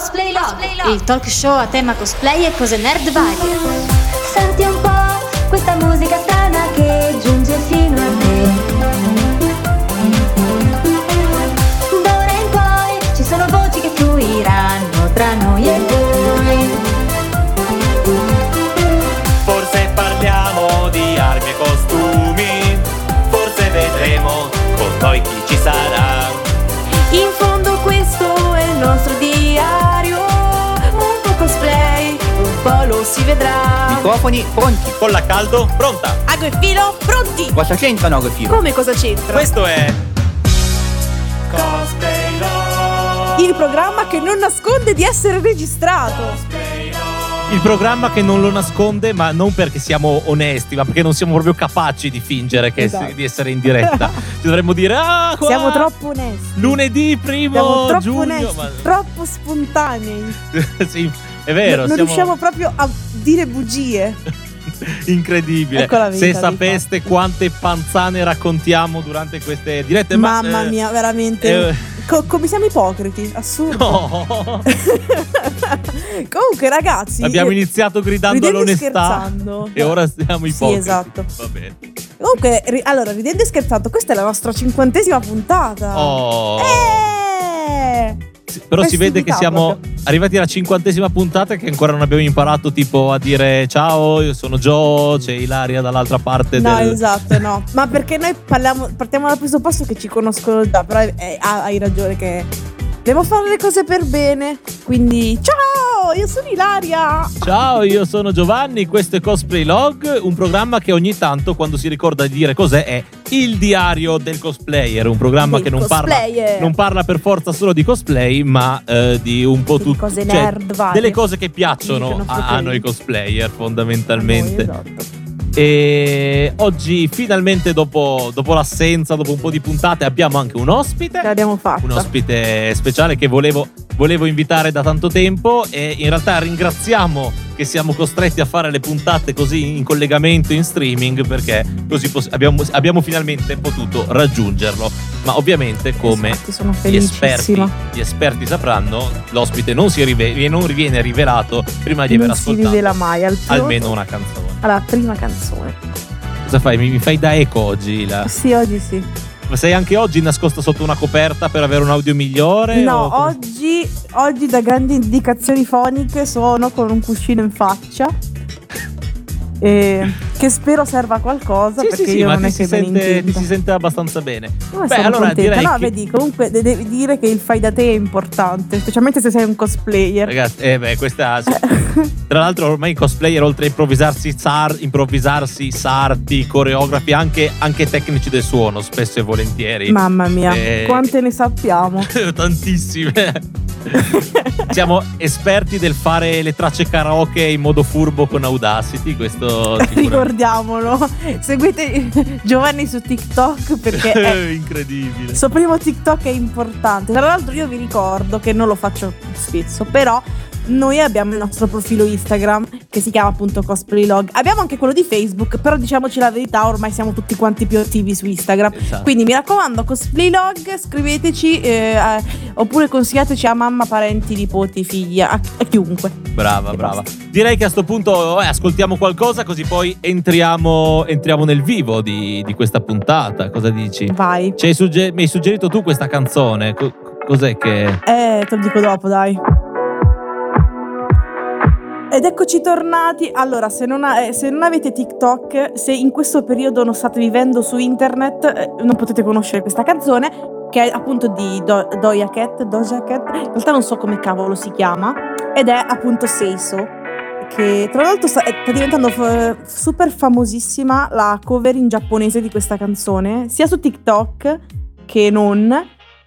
Cosplay Log, il talk show a tema cosplay e cose nerd varie. Senti un po' questa musica vedrà. Microfoni pronti. Con la caldo pronta. Ago e filo pronti! Cosa c'entrano Ago e Filo? Come cosa c'entra? Questo è Cosplay Log. Il programma che non nasconde di essere registrato. Il programma che non lo nasconde, ma non perché siamo onesti, ma perché non siamo proprio capaci di fingere che- Esatto. di essere in diretta. Ci dovremmo dire, ah, qua, Siamo troppo onesti. lunedì primo Siamo troppo giugno. onesti, ma- troppo spontanei. sì, è vero, non siamo riusciamo proprio a dire bugie. incredibile. Ecco vita, Se sapeste quante panzane raccontiamo durante queste dirette, ma, Mamma eh, mia, veramente. eh, Co- come siamo ipocriti, assurdo. no. Comunque, ragazzi, Abbiamo eh, iniziato gridando all'onestà scherzando. e ora siamo Sì, ipocriti. esatto. Va bene. Comunque, ri- allora, ridendo e scherzando, questa è la nostra cinquantesima puntata. Oh. Eh! Però si vede che siamo proprio. arrivati alla cinquantesima puntata e che ancora non abbiamo imparato tipo a dire ciao, io sono Joe, c'è Ilaria dall'altra parte No, del... esatto, no. Ma perché noi parliamo, partiamo dal presupposto che ci conoscono già, però eh, ah, hai ragione che devo fare le cose per bene. Quindi, ciao, io sono Ilaria. Ciao, io sono Giovanni, questo è Cosplay Log, un programma che ogni tanto quando si ricorda di dire cos'è è il diario del cosplayer, un programma Del che non parla, non parla per forza solo di cosplay, ma eh, di un po' tutto... cose nerd varie. delle cose che piacciono a, a noi cosplayer fondamentalmente. Noi, esatto. E oggi finalmente dopo, dopo l'assenza, dopo un po' di puntate, abbiamo anche un ospite. L'abbiamo fatta. Un ospite speciale che volevo, volevo invitare da tanto tempo e in realtà ringraziamo che siamo costretti a fare le puntate così in collegamento, in streaming, perché così poss- abbiamo, abbiamo finalmente potuto raggiungerlo. Ma ovviamente come Infatti, sono gli esperti, gli esperti sapranno, l'ospite non, si rive- non viene rivelato prima di aver non si ascoltato rivela mai al almeno una canzone. alla prima canzone. Cosa fai? Mi, mi fai da eco oggi? La... Sì, oggi sì. Ma sei anche oggi nascosta sotto una coperta per avere un audio migliore? No, oggi, oggi da grandi indicazioni foniche sono con un cuscino in faccia. E che spero serva a qualcosa Sì, perché sì, sì, io ma non è che sente, ti si sente abbastanza bene. No, Beh, allora contenta. direi No, che- vedi, comunque de- devi dire che il fai da te è importante, specialmente se sei un cosplayer. Ragazzi, eh beh, questa. Tra l'altro, ormai i cosplayer, oltre a improvvisarsi, sar- improvvisarsi sarti, coreografi, anche, anche tecnici del suono, spesso e volentieri. Mamma mia, Eh, quante ne sappiamo. Tantissime. Siamo esperti del fare le tracce karaoke in modo furbo con Audacity. Questo. Ricordiamolo. Seguite Giovanni su TikTok perché è incredibile. Il suo primo TikTok è importante. Tra l'altro, io vi ricordo che non lo faccio spesso, però. Noi abbiamo il nostro profilo Instagram che si chiama appunto Cosplay Log. Abbiamo anche quello di Facebook, però diciamoci la verità, ormai siamo tutti quanti più attivi su Instagram. Esatto. Quindi mi raccomando, Cosplay Log, scriveteci eh, eh, oppure consigliateci a mamma, parenti, nipoti, figli, a, a chiunque. Brava, E brava. basta. Direi che a sto punto eh, ascoltiamo qualcosa, così poi entriamo, entriamo nel vivo di, di questa puntata. Cosa dici? Vai. Sugge- mi hai suggerito tu questa canzone. Co- cos'è che. Eh, te lo dico dopo, dai. Ed eccoci tornati. Allora, se non, ha- eh, se non avete TikTok, se in questo periodo non state vivendo su internet, eh, non potete conoscere questa canzone, che è appunto di Do- Doja Cat, Doja Cat. In realtà non so come cavolo si chiama, ed è appunto Seiso. Che tra l'altro sta, eh, sta diventando f- super famosissima la cover in giapponese di questa canzone, sia su TikTok che non.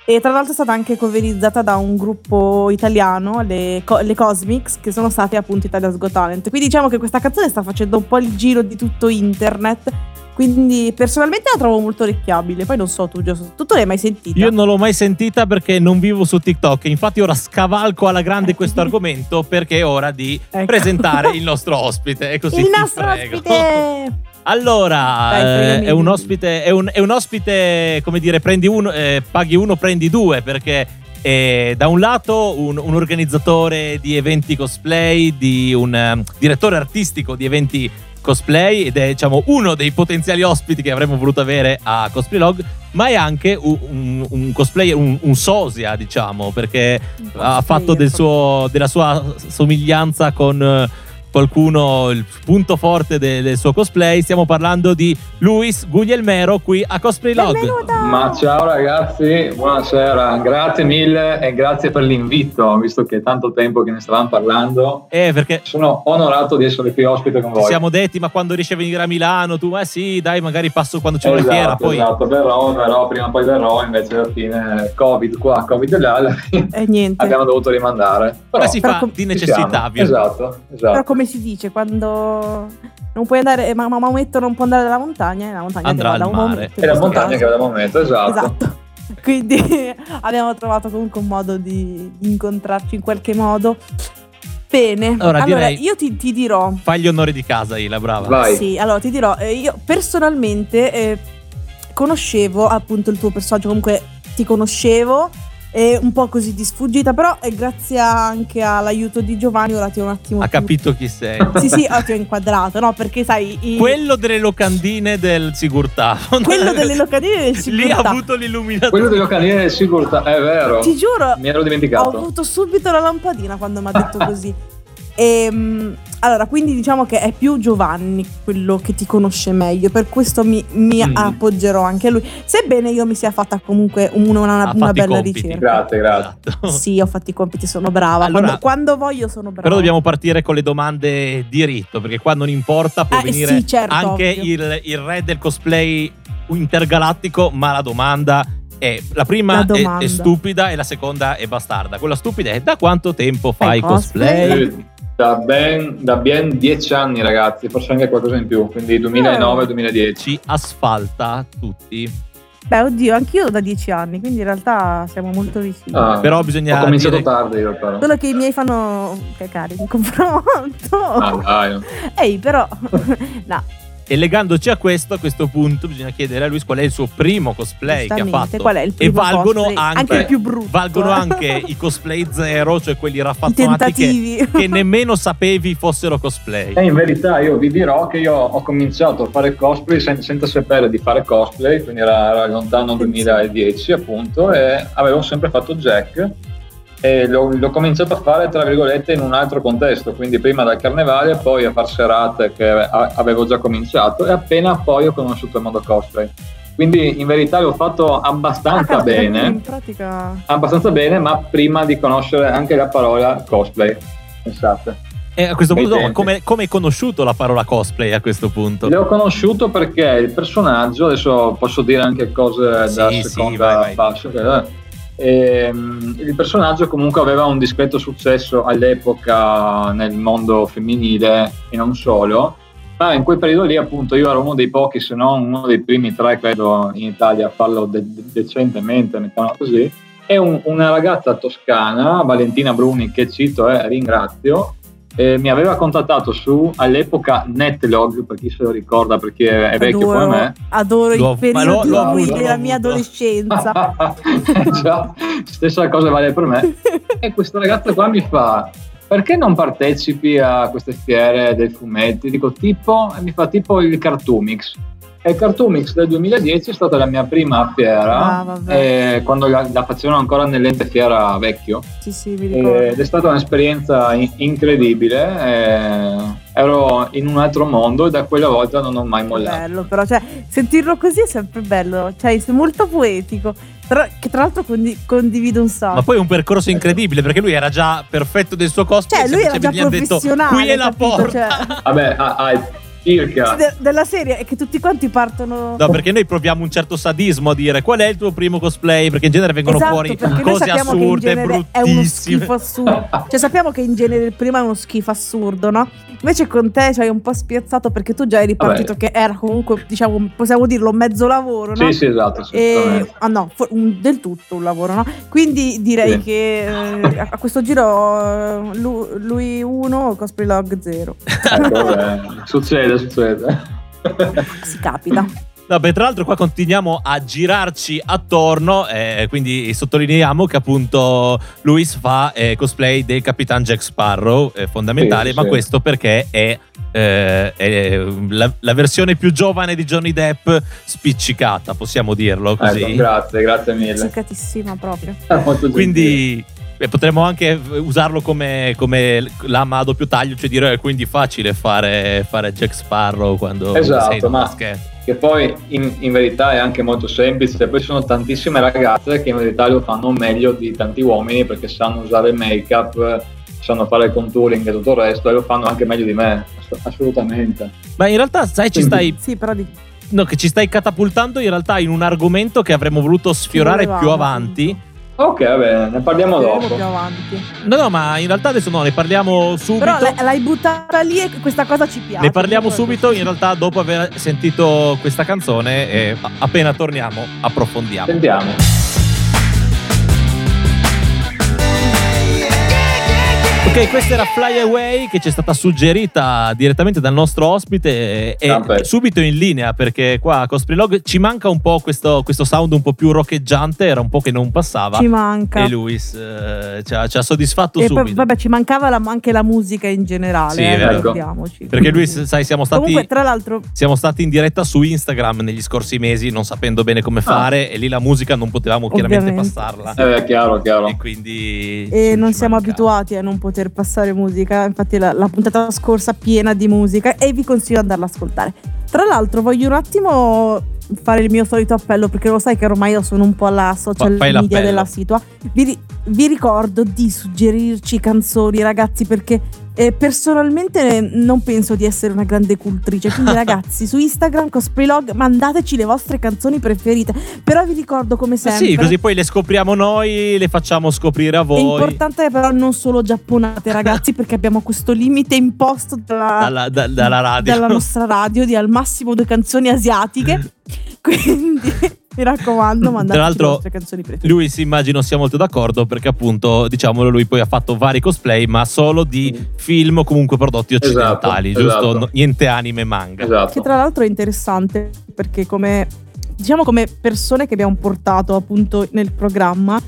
E tra l'altro è stata anche coverizzata da un gruppo italiano, le, Co- le Cosmics, che sono state appunto Italia's Got Talent. Quindi diciamo che questa canzone sta facendo un po' il giro di tutto internet. Quindi personalmente la trovo molto orecchiabile. Poi non so tu, Giusto, tu, l'hai mai sentita? Io non l'ho mai sentita perché non vivo su TikTok. Infatti, ora scavalco alla grande questo argomento perché è ora di Ecco. presentare il nostro ospite. E così il nostro prego. ospite! Allora, Dai, eh, è, un ospite, è, un, è un ospite, come dire, prendi uno, eh, paghi uno, prendi due, perché E da un lato un, un organizzatore di eventi cosplay, di un um, direttore artistico di eventi cosplay ed è diciamo uno dei potenziali ospiti che avremmo voluto avere a Cosplay Log, ma è anche un, un, un cosplayer, un, sosia diciamo, perché ha fatto del suo, della sua somiglianza con eh, qualcuno il punto forte de- del suo cosplay. Stiamo parlando di Luis Guglielmero qui a Cosplay Log. Benvenuto! Ma ciao ragazzi, buonasera, grazie mille e grazie per l'invito, visto che è tanto tempo che ne stavamo parlando. Eh, perché Sono onorato di essere qui ospite con ci voi. siamo detti, ma quando riesci a venire a Milano, tu, eh sì, dai, magari passo quando c'è una esatto, fiera, poi... esatto, verrò, verrò, prima o poi verrò, invece alla fine Covid qua, Covid là, alla fine E niente. abbiamo dovuto rimandare. Però Ma si però fa com- di necessità, via. Esatto, Però esatto. Come si dice, quando non puoi andare, ma ma Maometto non può andare dalla montagna, e la montagna Andrà al da mare. Maometto, È la montagna caso. che va da momento, esatto. Esatto. Quindi abbiamo trovato comunque un modo di, incontrarci in qualche modo. Bene, Allora, allora, direi- io ti, ti dirò. Fai gli onori di casa, Ila, brava. Vai. Sì, allora ti dirò, eh, io personalmente eh, conoscevo appunto il tuo personaggio, comunque ti conoscevo, eh, un po' così di sfuggita, però eh, grazie anche all'aiuto di Giovanni ora ti ho un attimo Ha più- capito chi sei. Sì, sì, oh, ti ho inquadrato, no? Perché sai, i- Quello delle locandine del Sigurtà. quello delle locandine del Lì ha Sigurtà. avuto l'illuminazione. Quello delle locandine del sicurezza, è vero. Ti giuro, Mi ero ho dimenticato. avuto subito la lampadina quando mi ha detto così. Ehm, allora, quindi diciamo che è più Giovanni quello che ti conosce meglio, per questo mi, mi Mm. appoggerò anche a lui. Sebbene io mi sia fatta comunque una, una- Ha una bella compiti. ricerca. Grazie, grazie. Esatto. Sì, ho fatto i compiti, sono brava. Allora- quando, quando voglio sono brava. Però dobbiamo partire con le domande diritto, perché qua non importa, può Eh, venire sì, certo, anche il, il re del cosplay intergalattico, ma la domanda è la prima La è- È, stupida e la seconda è bastarda. Quella stupida è da quanto tempo fai Fai cosplay? cosplay? Eh, Da ben, da ben dieci anni, ragazzi, forse anche qualcosa in più, quindi Eh. 2009-2010. Ci asfalta tutti. Beh, oddio, anch'io da dieci anni, quindi in realtà siamo molto vicini. Ah, Però bisogna Ho cominciato dire- tardi io però. Solo che i miei fanno cacare in confronto. Ah, dai. Ehi, però. no, E legandoci a questo, a questo punto bisogna chiedere a lui qual è il suo primo cosplay che ha fatto. Qual è il e primo valgono cosplay? anche, il più brutto. valgono anche i cosplay zero, cioè quelli raffazzonati che, che nemmeno sapevi fossero cosplay. E in verità io vi dirò che io ho cominciato a fare cosplay sen- senza sapere di fare cosplay, quindi era, era lontano 2010 appunto, e avevo sempre fatto Jack e l'ho, l'ho cominciato a fare tra virgolette in un altro contesto, quindi prima dal carnevale, poi a far serate che a- avevo già cominciato e appena poi ho conosciuto il mondo cosplay. Quindi in verità l'ho fatto Ah, abbastanza quindi bene. In pratica. abbastanza bene, ma prima di conoscere anche la parola cosplay. Pensate. E a questo punto, no, come, come hai conosciuto la parola cosplay a questo punto? L'ho conosciuto perché il personaggio, adesso posso dire anche cose Sì, da sì, seconda vai, vai. fascia, che- ehm, il personaggio comunque aveva un discreto successo all'epoca nel mondo femminile e non solo, ma in quel periodo lì appunto io ero uno dei pochi, se non uno dei primi tre credo in Italia a farlo de- de- decentemente, mettiamola così, e un- una ragazza toscana, Valentina Bruni, che cito e ringrazio, eh, mi aveva contattato su all'epoca Netlog, per chi se lo ricorda, perché è vecchio adoro, come me. adoro L'ho- i ma l'ho- periodi l'ho bui avuto, della mia adolescenza. Già, stessa cosa vale per me. E questa ragazza qua mi fa: Perché non partecipi a queste fiere dei fumetti? Dico tipo, e mi fa tipo il Cartoomix. E Cartoomix del 2010 è stata la mia prima fiera, Ah, vabbè. eh, quando la, la facevano ancora nell'ente fiera vecchio. sì, sì, mi ricordo. Ed è stata un'esperienza in- incredibile. eh, ero in un altro mondo e da quella volta non ho mai mollato. bello, però, cioè, sentirlo così è sempre bello, cioè, è molto poetico. Tra- che tra l'altro condi- condivido un sacco. Ma poi è un percorso incredibile perché lui era già perfetto del suo cosplay. Cioè, lui era semplicemente già hanno detto professionale, qui è la capito? porta. Cioè- Vabbè, ah, circa. de- della serie è che tutti quanti partono. No, perché noi proviamo un certo sadismo a dire qual è il tuo primo cosplay, perché in genere vengono Esatto, fuori cose sappiamo che in assurde, genere è uno bruttissime. schifo assurdo. Cioè, sappiamo che in genere il primo è uno schifo assurdo, no? Invece con te cioè, un po' spiazzato perché tu già eri Vabbè. partito che era comunque, diciamo, possiamo dirlo, mezzo lavoro, no? Sì, sì, esatto. E, ah no, fu- un- del tutto un lavoro, no? Quindi direi Sì. che eh, a questo giro eh, lu- lui 1, cosplay log 0. Ecco, vabbè, succede, succede. Si capita. Beh, tra l'altro qua continuiamo a girarci attorno, eh, quindi sottolineiamo che appunto Luis fa eh, cosplay del Capitan Jack Sparrow, eh, fondamentale, Sì, ma sì. questo perché è, eh, è la, la versione più giovane di Johnny Depp spiccicata, possiamo dirlo così. Ecco, grazie, grazie mille. Ciccatissima proprio. Gentile. Quindi eh, potremmo anche usarlo come, come lama a doppio taglio, cioè dire eh, quindi facile fare, fare Jack Sparrow quando Esatto, sei in ma-. Che poi in, in verità è anche molto semplice, poi ci sono tantissime ragazze che in verità lo fanno meglio di tanti uomini perché sanno usare il make-up, sanno fare il contouring e tutto il resto e lo fanno anche meglio di me, ass- assolutamente. Ma in realtà, sai, ci stai Sì, però di... No, che ci stai catapultando in realtà in un argomento che avremmo voluto sfiorare più avanti. Ok, va bene, ne parliamo dopo. più avanti. No, no, ma in realtà adesso no, ne parliamo subito. Però l'hai- buttata lì e questa cosa ci piace. ne parliamo subito, in realtà dopo aver sentito questa canzone e appena torniamo approfondiamo. Sentiamo. Ok, questa era Fly Away che ci è stata suggerita direttamente dal nostro ospite e Ah, subito in linea perché qua a Cosplay Log ci manca un po' questo, questo sound un po' più roccheggiante, era un po' che non passava. Ci manca. E Luis eh, ci, ha, ci ha soddisfatto E poi, subito. vabbè, ci mancava la- anche la musica in generale, Sì, eh, ricordiamoci. Perché lui, sai, siamo stati, Comunque, tra l'altro, siamo stati in diretta su Instagram negli scorsi mesi, non sapendo bene come fare, e lì la musica non potevamo chiaramente Ovviamente. passarla. Eh, chiaro, chiaro. E quindi. e non siamo manca. abituati a non poter passare musica. Infatti, la, la puntata scorsa piena di musica e vi consiglio di andarla ad ascoltare. Tra l'altro, voglio un attimo fare il mio solito appello perché lo sai che ormai io sono un po' la social fai media l'appello. della situa. Vi, vi ricordo di suggerirci canzoni, ragazzi, perché eh, personalmente non penso di essere una grande cultrice. Quindi, ragazzi, su Instagram Cosplaylog mandateci le vostre canzoni preferite. Però vi ricordo come Eh sempre. sì, così poi le scopriamo noi, le facciamo scoprire a È voi. importante però non solo giapponate ragazzi perché abbiamo questo limite imposto dalla, Dalla, da- dalla radio. dalla nostra radio di al massimo due canzoni asiatiche quindi mi raccomando l'altro, le vostre canzoni preferite Lui si immagino sia molto d'accordo perché appunto diciamolo lui poi ha fatto vari cosplay ma solo di film o comunque prodotti occidentali, Esatto, giusto? esatto. No- niente anime e manga. Esatto. che tra l'altro è interessante perché come diciamo come persone che abbiamo portato appunto nel programma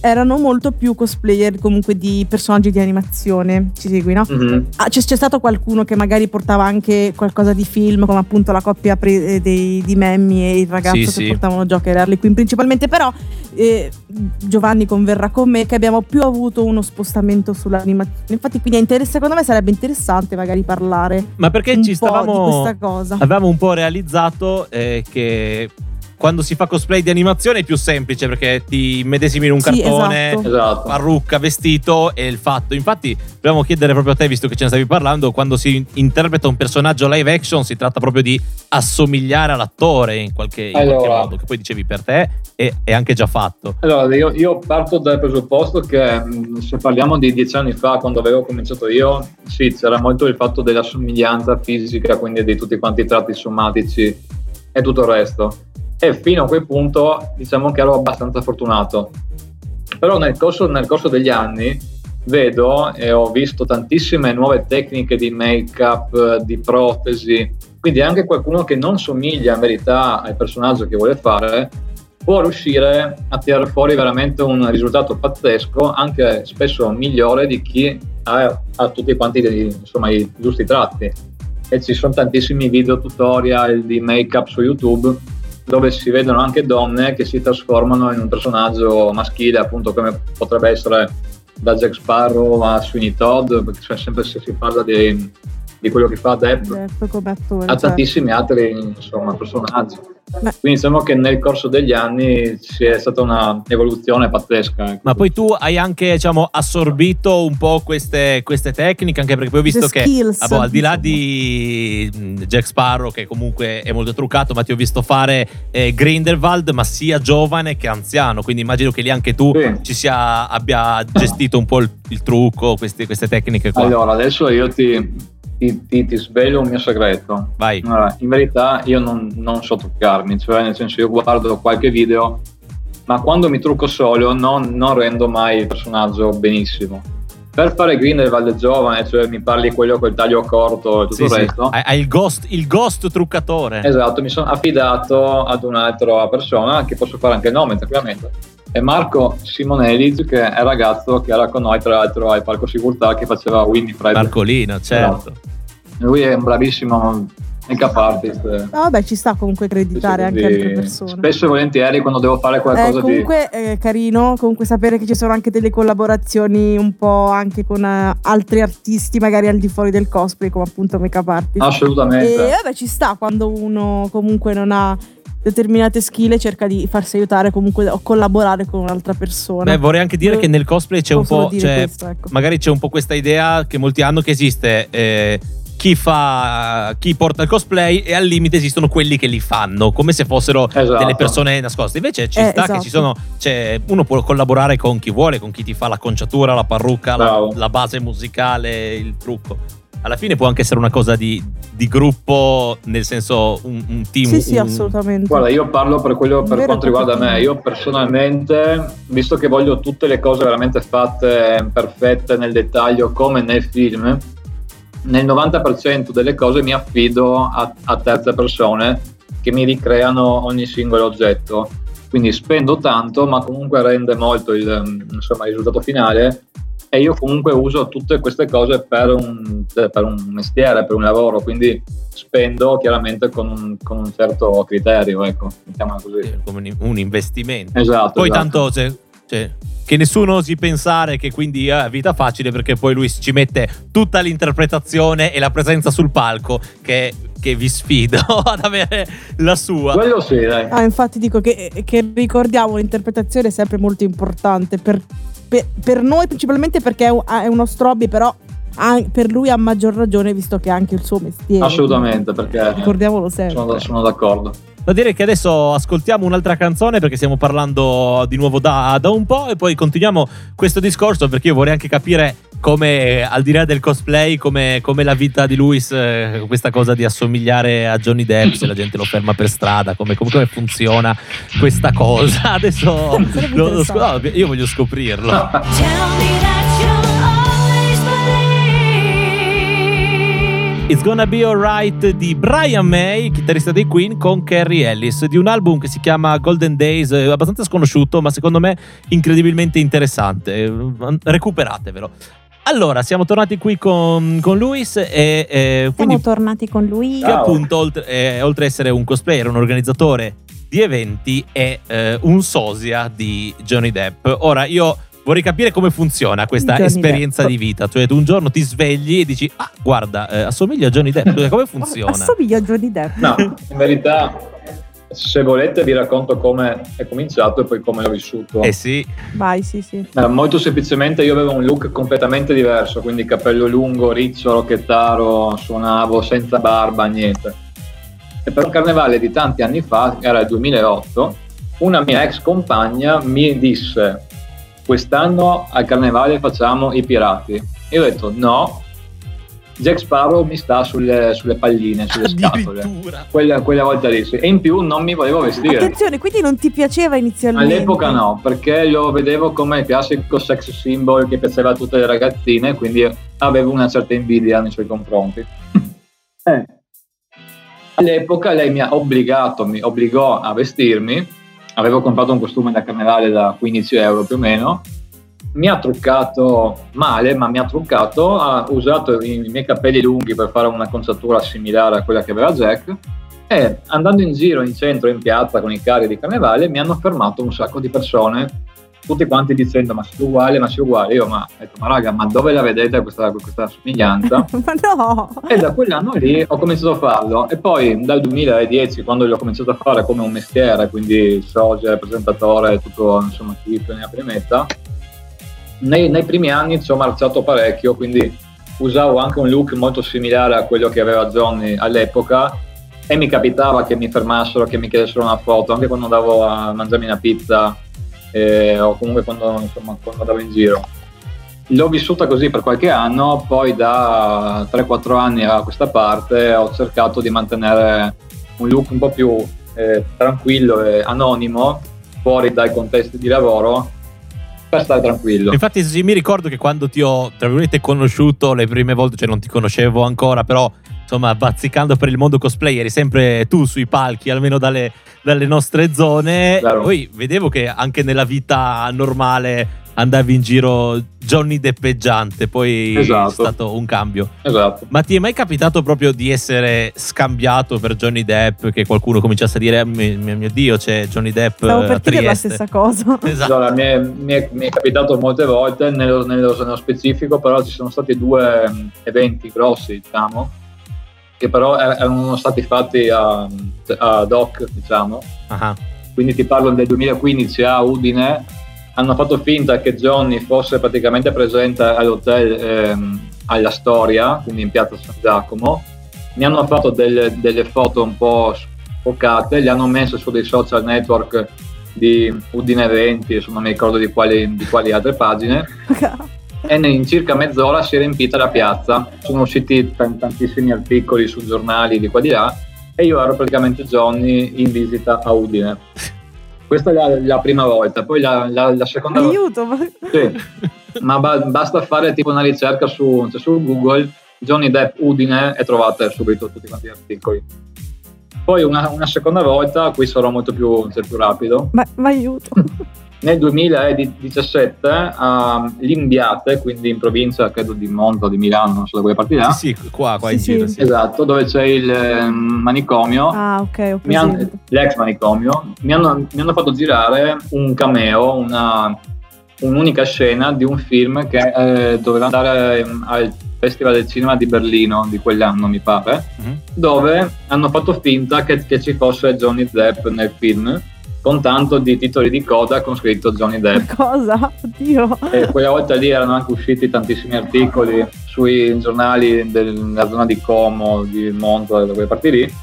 erano molto più cosplayer comunque di personaggi di animazione ci segui no? Mhm. Ah, c'è, c'è stato qualcuno che magari portava anche qualcosa di film, come appunto la coppia pre- eh, dei, di Memmi e il ragazzo Sì, che sì. portavano Joker e Harley Quinn principalmente, però eh, Giovanni converrà con me che abbiamo più avuto uno spostamento sull'animazione. Infatti quindi interess- secondo me sarebbe interessante magari parlare Ma perché ci po' di stavamo questa cosa. avevamo un po' realizzato eh, che quando si fa cosplay di animazione è più semplice perché ti medesimi in un Sì, cartone, esatto. Esatto. parrucca, vestito e il fatto. Infatti, dobbiamo chiedere proprio a te, visto che ce ne stavi parlando, quando si interpreta un personaggio live action si tratta proprio di assomigliare all'attore in qualche, in qualche Allora. modo, che poi dicevi per te è, è anche già fatto. Allora, io, io parto dal presupposto che mh, se parliamo di dieci anni fa, quando avevo cominciato io, sì, c'era molto il fatto della somiglianza fisica, quindi di tutti quanti i tratti somatici e tutto il resto. E fino a quel punto, diciamo che ero abbastanza fortunato. Però nel corso, nel corso degli anni vedo e ho visto tantissime nuove tecniche di make-up, di protesi, quindi anche qualcuno che non somiglia in verità al personaggio che vuole fare può riuscire a tirare fuori veramente un risultato pazzesco, anche spesso migliore di chi ha, ha tutti quanti dei- insomma, i giusti tratti. E ci sono tantissimi video tutorial di make-up su YouTube dove si vedono anche donne che si trasformano in un personaggio maschile, appunto come potrebbe essere da Jack Sparrow a Sweeney Todd, perché cioè, sempre se si parla di, di quello che fa Depp, Depp come attore, a certo. tantissimi altri insomma, personaggi. Beh. Quindi diciamo che nel corso degli anni c'è stata una evoluzione pazzesca. ecco. Ma poi tu hai anche diciamo, assorbito un po' queste, queste tecniche, anche perché poi ho visto Queste che ah, boh, al di là di mh, Jack Sparrow, che comunque è molto truccato, ma ti ho visto fare eh, Grindelwald, ma sia giovane che anziano. Quindi immagino che lì anche tu Sì. ci sia, abbia gestito un po' il, il trucco, queste, queste tecniche qua. Allora, adesso io ti, ti- ti- ti svelo un mio segreto. Vai. Allora, in verità io non, non so truccarmi, cioè nel senso io guardo qualche video, ma quando mi trucco solo non, non rendo mai il personaggio benissimo. per fare Grindelwald giovane, cioè mi parli quello col taglio corto e tutto Sì, il sì. resto. Hai, hai il, ghost, il ghost truccatore. Esatto, mi sono affidato ad un'altra persona, che posso fare anche il nome tranquillamente. È Marco Simonelli, che è il ragazzo che era con noi, tra l'altro, al Palco Sigurtà, che faceva Winifred. Marcolino, certo. Lui è un bravissimo make-up artist. Ah, vabbè, ci sta comunque accreditare anche altre persone. Spesso e volentieri quando devo fare Eh, qualcosa di... comunque è carino comunque sapere che ci sono anche delle collaborazioni un po' anche con eh, altri artisti magari al di fuori del cosplay come appunto make-up artist. Assolutamente. E vabbè ci sta quando uno comunque non ha determinate skill e cerca di farsi aiutare comunque o collaborare con un'altra persona. Beh, vorrei anche dire Io che nel cosplay c'è un po'. Cioè, questo, ecco. magari c'è un po' questa idea che molti hanno che esiste. eh, chi fa chi porta il cosplay e al limite esistono quelli che li fanno come se fossero Esatto. delle persone nascoste invece ci Eh, sta che esatto. ci sono cioè, uno può collaborare con chi vuole con chi ti fa la conciatura la parrucca la, la base musicale il trucco alla fine può anche essere una cosa di, di gruppo nel senso un, un team Sì, sì, un- assolutamente. Guarda, io parlo per quello per quanto riguarda me. Io personalmente, visto che voglio tutte le cose veramente fatte perfette nel dettaglio come nel film, nel 90% delle cose mi affido a, a terze persone che mi ricreano ogni singolo oggetto. Quindi spendo tanto, ma comunque rende molto il, mm, insomma, il risultato finale. E io comunque uso tutte queste cose per un, per un mestiere, per un lavoro, quindi spendo chiaramente con un, con un certo criterio, ecco, mettiamola così. eh, come un, investimento Esatto. Poi esatto. tanto cioè, cioè, che nessuno osi pensare che quindi è vita facile perché poi lui ci mette tutta l'interpretazione e la presenza sul palco che, che vi sfido ad avere la sua. Quello sì, dai. Ah, infatti dico che, che ricordiamo l'interpretazione è sempre molto importante per, per- per noi principalmente perché è, un- è uno hobby però per lui ha maggior ragione visto che è anche il suo mestiere Assolutamente, perché ricordiamolo sempre sono, sono d'accordo. Da dire che adesso ascoltiamo un'altra canzone perché stiamo parlando di nuovo da, da un po' e poi continuiamo questo discorso perché io vorrei anche capire come, al di là del cosplay, come, come la vita di Luis, eh, questa cosa di assomigliare a Johnny Depp, se la gente lo ferma per strada, come, come- come funziona questa cosa. Adesso lo- lo no, io voglio scoprirlo. It's Gonna Be Alright di Brian May, chitarrista dei Queen, con Carrie Ellis, di un album che si chiama Golden Days, eh, abbastanza sconosciuto, ma secondo me incredibilmente interessante. Eh, Recuperatevelo. Allora, siamo tornati qui con, con Luis e eh, Siamo tornati con lui. che Ciao. appunto oltre, eh, oltre a essere un cosplayer, un organizzatore di eventi è eh, un sosia di Johnny Depp. Ora io vorrei capire come funziona questa Johnny esperienza Depp. di vita, cioè tu un giorno ti svegli e dici "Ah, guarda, eh, assomiglia a Johnny Depp". Cioè, come funziona? assomiglia a Johnny Depp No, in verità, se volete vi racconto come è cominciato e poi come l'ho vissuto. Eh sì, vai sì sì Eh, molto semplicemente io avevo un look completamente diverso, quindi capello lungo, riccio, rocchettaro, suonavo senza barba, niente. E per un carnevale di tanti anni fa, era il 2008, una mia ex compagna mi disse quest'anno al carnevale facciamo i pirati. Io ho detto no, Jack Sparrow mi sta sulle, sulle palline, sulle scatole. Quella, quella volta lì sì. E in più non mi volevo vestire. attenzione quindi non ti piaceva inizialmente All'epoca no, perché lo vedevo come il classico sex symbol che piaceva a tutte le ragazzine, quindi avevo una certa invidia nei suoi confronti. Eh. All'epoca lei mi ha obbligato, mi obbligò a vestirmi, avevo comprato un costume da carnevale da 15 euro più o meno, mi ha truccato male, ma mi ha truccato, ha usato i, miei capelli lunghi per fare una conciatura similare a quella che aveva Jack e andando in giro in centro, in piazza con i carri di carnevale mi hanno fermato un sacco di persone tutti quanti dicendo ma sei uguale, ma sei uguale? Io ma, detto, ma raga ma dove la vedete questa, questa somiglianza? Ma no! E da quell'anno lì ho cominciato a farlo e poi dal 2010 quando l'ho cominciato a fare come un mestiere quindi socio, presentatore tutto insomma chi ne ha più ne metta nei, nei primi anni ci ho marciato parecchio quindi usavo anche un look molto similare a quello che aveva Johnny all'epoca. E mi capitava che mi fermassero, che mi chiedessero una foto anche quando andavo a mangiarmi una pizza eh, o comunque quando, insomma, quando andavo in giro. L'ho vissuta così per qualche anno, poi da 3-4 anni a questa parte ho cercato di mantenere un look un po' più eh, tranquillo e anonimo fuori dai contesti di lavoro per stare tranquillo. Infatti, sì, mi ricordo che quando ti ho, tra virgolette, conosciuto le prime volte, cioè non ti conoscevo ancora, però insomma, bazzicando per il mondo cosplay, eri sempre tu sui palchi, almeno dalle, dalle nostre zone. Claro. Poi vedevo che anche nella vita normale andavi in giro Johnny Deppeggiante, poi Esatto. è stato un cambio. Esatto. Ma ti è mai capitato proprio di essere scambiato per Johnny Depp? Che qualcuno cominciasse a dire: "Mi- Mio, mio Dio, c'è Johnny Depp Stavo a per chiedere la stessa cosa. Esatto. Allora, mi è, mi è- mi è capitato molte volte, nello, nello- nello specifico, però ci sono stati due mm, eventi grossi, diciamo, che però er- erano stati fatti a, ad hoc, diciamo. Ah, Quindi ti parlo del 2015 a Udine. Hanno fatto finta che Johnny fosse praticamente presente all'hotel ehm, alla Storia, quindi in piazza San Giacomo. Mi hanno fatto delle, delle foto un po' sfocate, le hanno messe su dei social network di Udine Eventi, insomma, non mi ricordo di quali, di quali altre pagine e in circa mezz'ora si è riempita la piazza. Sono usciti tan- tantissimi articoli su giornali di qua di là e io ero praticamente Johnny in visita a Udine. Questa è la, la prima volta, poi la, la- la seconda volta. Aiuto, ma... Sì, ma ba- basta fare tipo una ricerca su, cioè, su Google Johnny Depp Udine e trovate subito tutti quanti gli articoli. Poi una, una seconda volta, qui sarò molto più, cioè, più rapido, ma, ma aiuto. nel 2017 a Limbiate, quindi in provincia credo di Monza o di Milano, non so da quelle parti là, Sì, sì, qua, qua in Sì, giro. sì. Esatto, dove c'è il ehm, manicomio, Ah, ok, ho mi han- l'ex manicomio, mi hanno, mi hanno fatto girare un cameo, una- un'unica scena di un film che eh, doveva andare ehm, al Festival del Cinema di Berlino di quell'anno, mi pare, Mhm. dove hanno fatto finta che, che ci fosse Johnny Depp nel film, con tanto di titoli di coda con scritto Johnny Depp. Cosa? Oddio. E quella volta lì erano anche usciti tantissimi articoli sui giornali della zona di Como, di Monza, da quelle parti lì.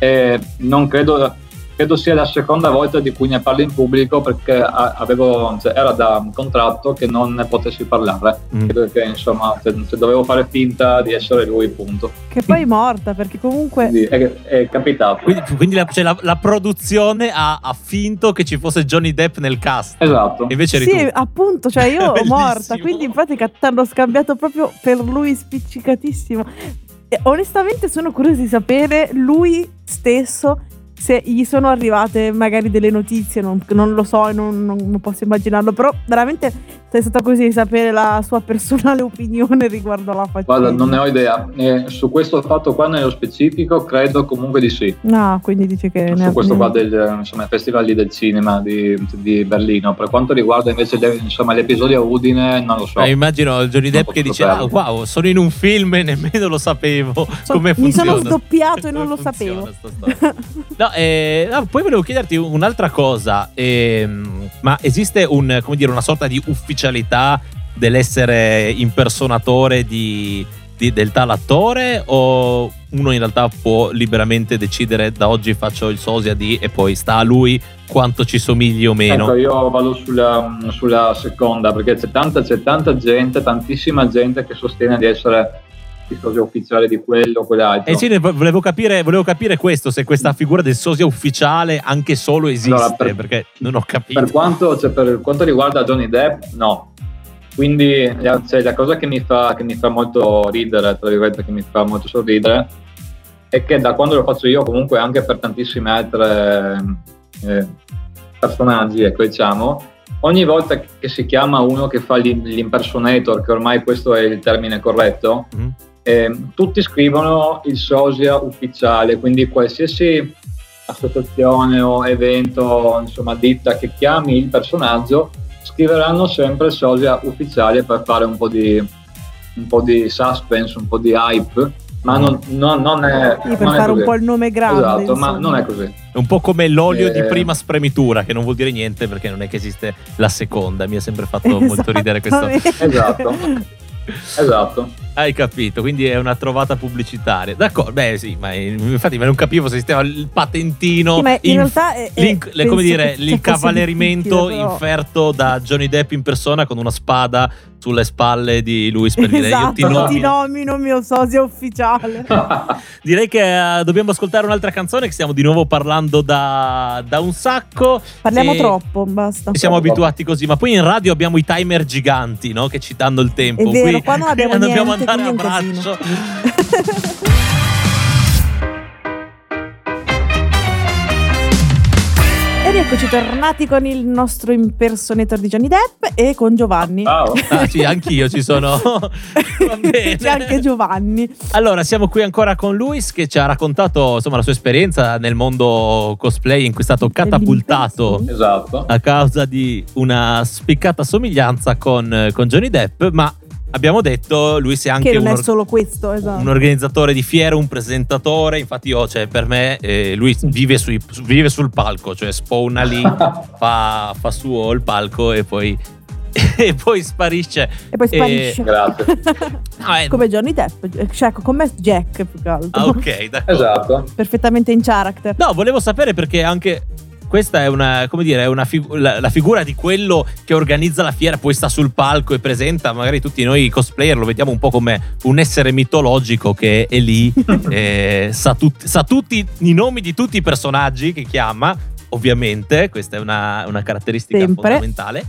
E non credo, credo sia la seconda volta di cui ne parlo in pubblico perché avevo, cioè, era da un contratto che non ne potessi parlare. Mm. Credo che insomma, se, se dovevo fare finta di essere lui, punto. Che poi è morta, perché comunque... Quindi è, è capitato. Quindi, quindi la, cioè, la- la produzione ha, ha finto che ci fosse Johnny Depp nel cast. Esatto. Invece eri Sì, tu. appunto, cioè io ho morta, quindi in pratica ti hanno scambiato proprio per lui spiccicatissimo. E onestamente sono curiosa di sapere lui stesso se gli sono arrivate magari delle notizie, non, non lo so, non, non- non posso immaginarlo, però veramente sei stata così di sapere la sua personale opinione riguardo alla faccenda. Guarda, non ne ho idea. Eh, su questo fatto qua nello specifico credo comunque di sì. No, quindi dice che... su questo ne- qua del insomma, festival lì del cinema di, di Berlino. Per quanto riguarda invece le- insomma, l'episodio a Udine, non lo so. Eh, immagino Johnny Depp che dice: Ah, wow, sono in un film e nemmeno lo sapevo. So- come mi sono funziona. sdoppiato e non lo funziona sapevo. storia. Eh, no, poi volevo chiederti un'altra cosa. ehm, ma esiste un, dire, una sorta di ufficialità dell'essere impersonatore di, di- del tal attore? O uno in realtà può liberamente decidere da oggi faccio il sosia di e poi sta a lui quanto ci somigli o meno? Ecco, io vado sulla, sulla seconda perché c'è tanta, c'è tanta gente, tantissima gente che sostiene di essere il sosia ufficiale di quello o quell'altro. Eh sì, volevo capire, volevo capire questo, se questa figura del sosia ufficiale anche solo esiste, Allora, per- perché non ho capito. Per quanto, cioè, per quanto riguarda Johnny Depp, no. Quindi cioè, la cosa che mi, fa, che mi fa molto ridere, tra virgolette, che mi fa molto sorridere, è che da quando lo faccio io, comunque anche per tantissime altre eh, personaggi, ecco, diciamo, ogni volta che si chiama uno che fa l'im- l'impersonator, che ormai questo è il termine corretto, Mm. Eh, tutti scrivono il sosia ufficiale, quindi qualsiasi associazione o evento, insomma, ditta che chiami il personaggio, scriveranno sempre il sosia ufficiale per fare un po' di, un po' di suspense, un po' di hype, ma non, non- non è, Sì, per non è fare un così. po' il nome grande. Esatto, ma insomma. non è così. È un po' come l'olio di Eh. prima spremitura, che non vuol dire niente perché non è che esiste la seconda. Mi ha sempre fatto molto ridere questo. Esatto. Esatto. Hai capito, quindi è una trovata pubblicitaria. D'accordo, beh sì, ma infatti ma non capivo se esisteva il patentino. Sì, ma in inf- realtà è- è- l'in- le- come dire, cavallerimento difficile, però- inferto da Johnny Depp in persona con una spada sulle spalle di Luis per dire esatto, io ti nomino. nomino mio sosia ufficiale. Direi che eh, dobbiamo ascoltare un'altra canzone che stiamo di nuovo parlando da, da un sacco. Parliamo troppo, basta. Siamo Troppo. abituati così, ma poi in radio abbiamo i timer giganti, no? Che ci danno il tempo. È vero, Qui qua non abbiamo niente, andare a quindi è un braccio. E rieccoci tornati con il nostro impersonator di Johnny Depp e con Giovanni. Ciao. Ah, sì, anch'io ci sono. C'è anche Giovanni. Allora, siamo qui ancora con Luis che ci ha raccontato insomma, la sua esperienza nel mondo cosplay in cui è stato catapultato. Esatto. a causa di una spiccata somiglianza con, con Johnny Depp, ma abbiamo detto Luis è anche Che non un, è solo questo, esatto. un organizzatore di fiere, un presentatore. Infatti, io, cioè, per me, eh, lui vive, sui- su- vive sul palco, cioè spawna lì, fa, fa suo il palco e poi, e poi sparisce. E poi Eh, sparisce. Grazie. No, è- Come Johnny Depp, cioè ecco, come Jack più che altro. Ah, ok, d'accordo. Esatto. Perfettamente in character. No, volevo sapere perché anche questa è una, come dire, è una figu- la, la figura di quello che organizza la fiera, poi sta sul palco e presenta, magari tutti noi cosplayer lo vediamo un po' come un essere mitologico che è lì, eh, sa, tut- sa tutti i nomi di tutti i personaggi che chiama. Ovviamente, questa è una, una caratteristica Sempre. fondamentale.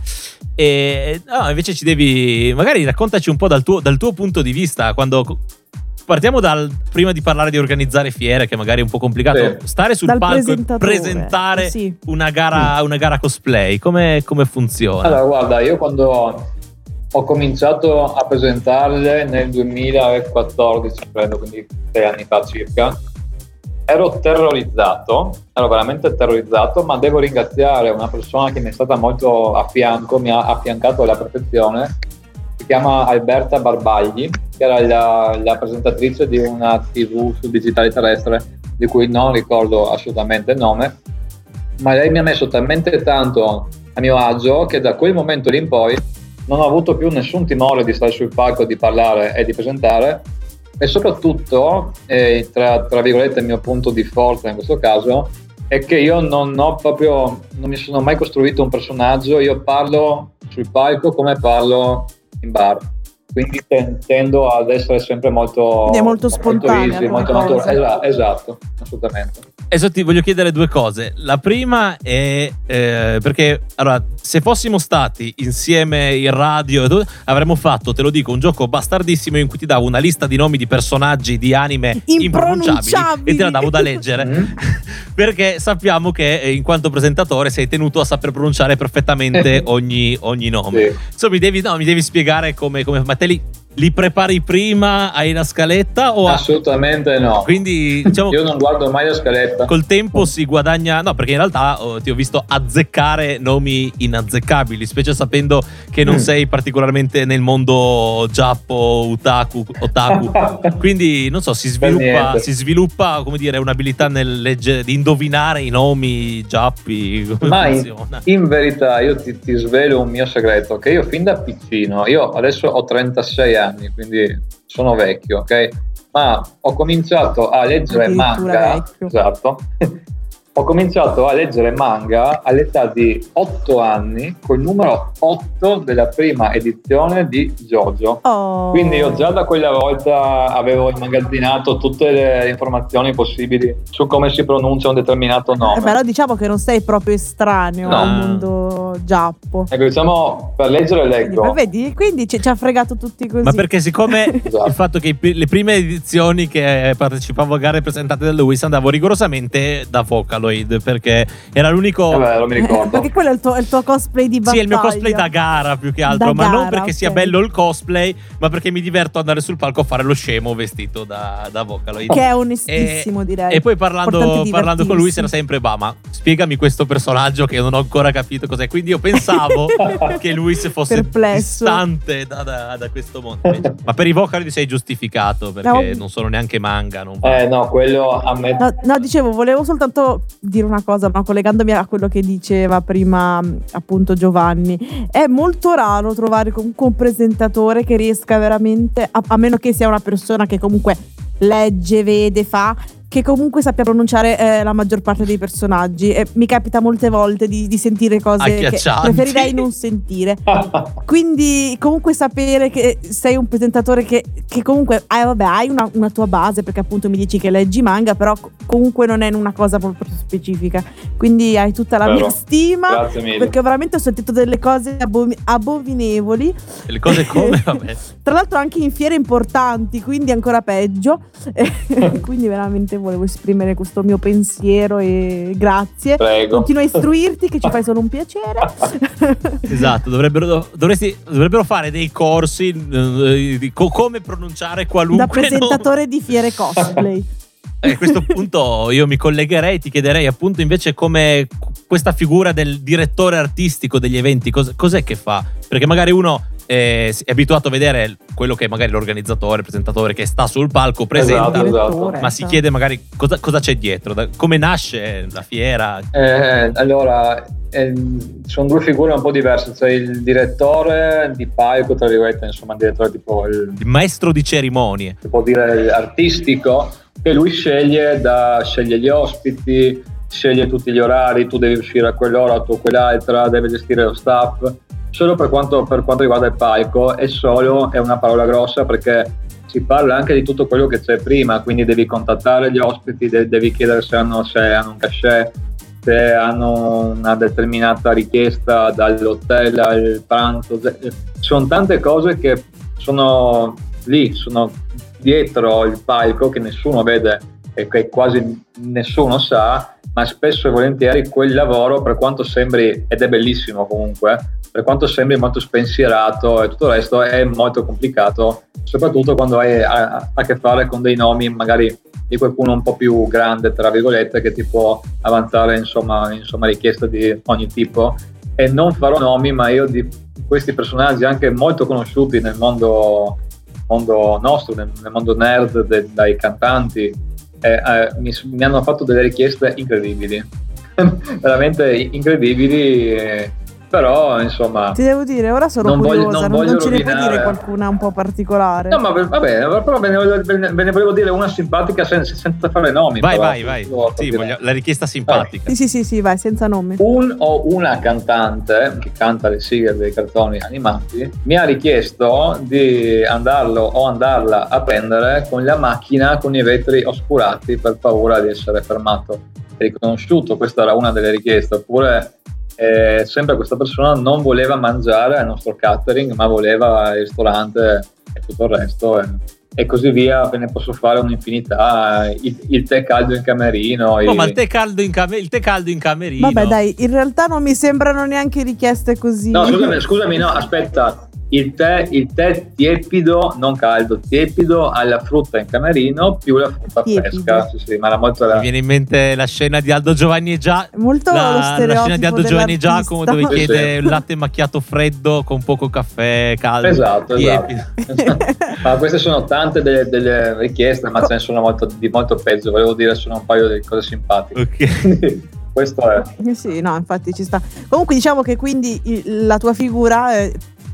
E no, invece ci devi. Magari raccontaci un po' dal tuo, dal tuo punto di vista. Quando partiamo dal prima di parlare di organizzare fiere, che magari è un po' complicato. Sì. Stare sul Dal palco e presentare sì. una gara, una gara cosplay, come, come funziona? Allora, guarda, io quando ho cominciato a presentarle nel 2014, credo, quindi sei anni fa circa, ero terrorizzato, ero veramente terrorizzato, ma devo ringraziare una persona che mi è stata molto a fianco, mi ha affiancato alla perfezione, chiama Alberta Barbagli, che era la, la presentatrice di una TV sul digitale terrestre, di cui non ricordo assolutamente il nome, ma lei mi ha messo talmente tanto a mio agio che da quel momento lì in poi non ho avuto più nessun timore di stare sul palco, di parlare e di presentare. E soprattutto, eh, tra, tra virgolette, il mio punto di forza in questo caso è che io non ho proprio, non mi sono mai costruito un personaggio, io parlo sul palco come parlo in bar. Quindi ten- tendo ad essere sempre molto, Quindi è molto come molto cosa. naturale. Esatto, esatto, assolutamente. Adesso ti voglio chiedere due cose. La prima è eh, perché allora, se fossimo stati insieme in radio, avremmo fatto, te lo dico, un gioco bastardissimo in cui ti davo una lista di nomi di personaggi di anime impronunciabili Impronunciabili. e te la davo da leggere. Perché sappiamo che eh, in quanto presentatore sei tenuto a saper pronunciare perfettamente ogni, ogni nome. Sì. Insomma, mi devi, no, mi devi spiegare come, come ma te li, li prepari prima, hai una scaletta o Assolutamente no. quindi diciamo Io non guardo mai la scaletta. col tempo si guadagna no perché in realtà oh, ti ho visto azzeccare nomi inazzeccabili specie sapendo che non Mm. sei particolarmente nel mondo giappo utaku otaku quindi non so si sviluppa, si sviluppa come dire un'abilità nel leggere di indovinare i nomi giappi come Ma in verità io ti, ti svelo un mio segreto, che io fin da piccino, io adesso ho 36 anni, quindi sono vecchio, ok? Ma ho cominciato a leggere manga, vecchio. esatto, ho cominciato a leggere manga all'età di 8 anni, col numero 8 della prima edizione di JoJo. Oh. Quindi io già da quella volta avevo immagazzinato tutte le informazioni possibili su come si pronuncia un determinato nome. Eh, però diciamo che non sei proprio estraneo No. al mondo giappo. Ecco, diciamo, per leggere Quindi, leggo. ma vedi, quindi ci, ci ha fregato tutti così. ma perché siccome Esatto. il fatto che le prime edizioni che partecipavo a gare presentate da Lewis andavo rigorosamente da Vocaloid perché era l'unico Vabbè, non mi Eh, ricordo. perché quello è il tuo, è il tuo cosplay di battaglia. Sì, è il mio cosplay da gara più che altro, Da ma non gara, perché sia ok. bello il cosplay, ma perché mi diverto ad andare sul palco a fare lo scemo vestito da, da Vocaloid. Che è onestissimo, direi. E poi parlando, parlando con lui era sempre, bah, ma spiegami questo personaggio che non ho ancora capito cos'è. Quindi io pensavo che lui se fosse Perplesso. distante da, da- da questo mondo. Invece- Ma per i Vocaloid sei giustificato perché No. non sono neanche manga. Non. Eh no, quello a me... No, no, dicevo, volevo soltanto dire una cosa, ma collegandomi a quello che diceva prima appunto Giovanni, è molto raro trovare comunque un presentatore che riesca veramente, a, a meno che sia una persona che comunque legge, vede, fa, che comunque sappia pronunciare eh, la maggior parte dei personaggi. E mi capita molte volte di, di sentire cose che preferirei non sentire. Quindi, comunque, sapere che sei un presentatore che, che comunque hai, vabbè, hai una, una, tua base, perché appunto mi dici che leggi manga, però comunque non è una cosa proprio specifica. Quindi hai tutta la Vero. mia stima. Grazie mille. Perché veramente ho sentito delle cose abomi- abominevoli. Le cose come? Vabbè. Tra l'altro, anche in fiere importanti, quindi ancora peggio. quindi, veramente volevo esprimere questo mio pensiero e grazie. Prego. Continua a istruirti che ci fai solo un piacere. esatto, dovrebbero, dovresti, dovrebbero fare dei corsi eh, di co- come pronunciare qualunque Da presentatore nome. di fiere cosplay. a questo punto io mi collegherei, ti chiederei appunto invece come questa figura del direttore artistico degli eventi, cos- cos'è che fa? Perché magari uno eh, è abituato a vedere quello che magari l'organizzatore, il presentatore che sta sul palco presenta, esatto, esatto. ma si chiede magari cosa, cosa c'è dietro, da, come nasce la fiera. Eh, allora, eh, sono due figure un po' diverse, cioè il direttore di palco, tra virgolette, insomma, il direttore tipo il, il maestro di cerimonie, si può dire artistico, che lui sceglie, da, sceglie gli ospiti, sceglie tutti gli orari, tu devi uscire a quell'ora, tu a quell'altra, deve gestire lo staff Solo per quanto, per quanto riguarda il palco, e solo è una parola grossa perché si parla anche di tutto quello che c'è prima, quindi devi contattare gli ospiti, devi chiedere se hanno, se hanno un cachet, se hanno una determinata richiesta dall'hotel al pranzo. Sono tante cose che sono lì, sono dietro il palco che nessuno vede e che quasi nessuno sa, ma spesso e volentieri quel lavoro, per quanto sembri, ed è bellissimo comunque, per quanto sembri molto spensierato e tutto il resto, è molto complicato, soprattutto quando hai a, a che fare con dei nomi magari di qualcuno un po' più grande, tra virgolette, che ti può avanzare insomma, insomma richieste di ogni tipo. E non farò nomi, ma io di questi personaggi anche molto conosciuti nel mondo, mondo nostro, nel, nel, mondo nerd, de, dai cantanti, eh, eh, mi, mi, hanno fatto delle richieste incredibili, veramente incredibili. Eh, però insomma ti devo dire ora sono non curiosa voglio, non, non, non ce ne puoi dire qualcuna un po' particolare. No ma va bene però ve ne, ve ne volevo dire una simpatica senza, senza fare nomi vai però, vai vai. sì, voglio, la richiesta simpatica. Sì sì sì sì vai senza nomi. Un o una cantante che canta le sigle dei cartoni animati mi ha richiesto di andarlo o andarla a prendere con la macchina con i vetri oscurati per paura di essere fermato. Riconosciuto questa era una delle richieste oppure eh, sempre questa persona non voleva mangiare al nostro catering, ma voleva il ristorante e tutto il resto. E, e così via, ve ne posso fare un'infinità. Il, il tè caldo in camerino. No, i... ma il tè, caldo in cam- il tè caldo in camerino. Vabbè, dai, in realtà non mi sembrano neanche richieste così. No, scusami, scusami no, aspetta il tè, il tè tiepido, non caldo, tiepido alla frutta in camerino più la frutta tiepido. fresca. Sì, sì, ma era molto Mi viene in mente la scena di Aldo Giovanni e Già. Molto la, la scena di Aldo Giovanni e Giacomo dove sì, chiede sì. un latte macchiato freddo con poco caffè caldo. Esatto, esatto. ma queste sono tante delle, delle richieste, ma ce ne sono molto, di molto peggio. Volevo dire solo un paio di cose simpatiche. Ok. Questo è. Sì, no, infatti ci sta. Comunque diciamo che quindi la tua figura eh,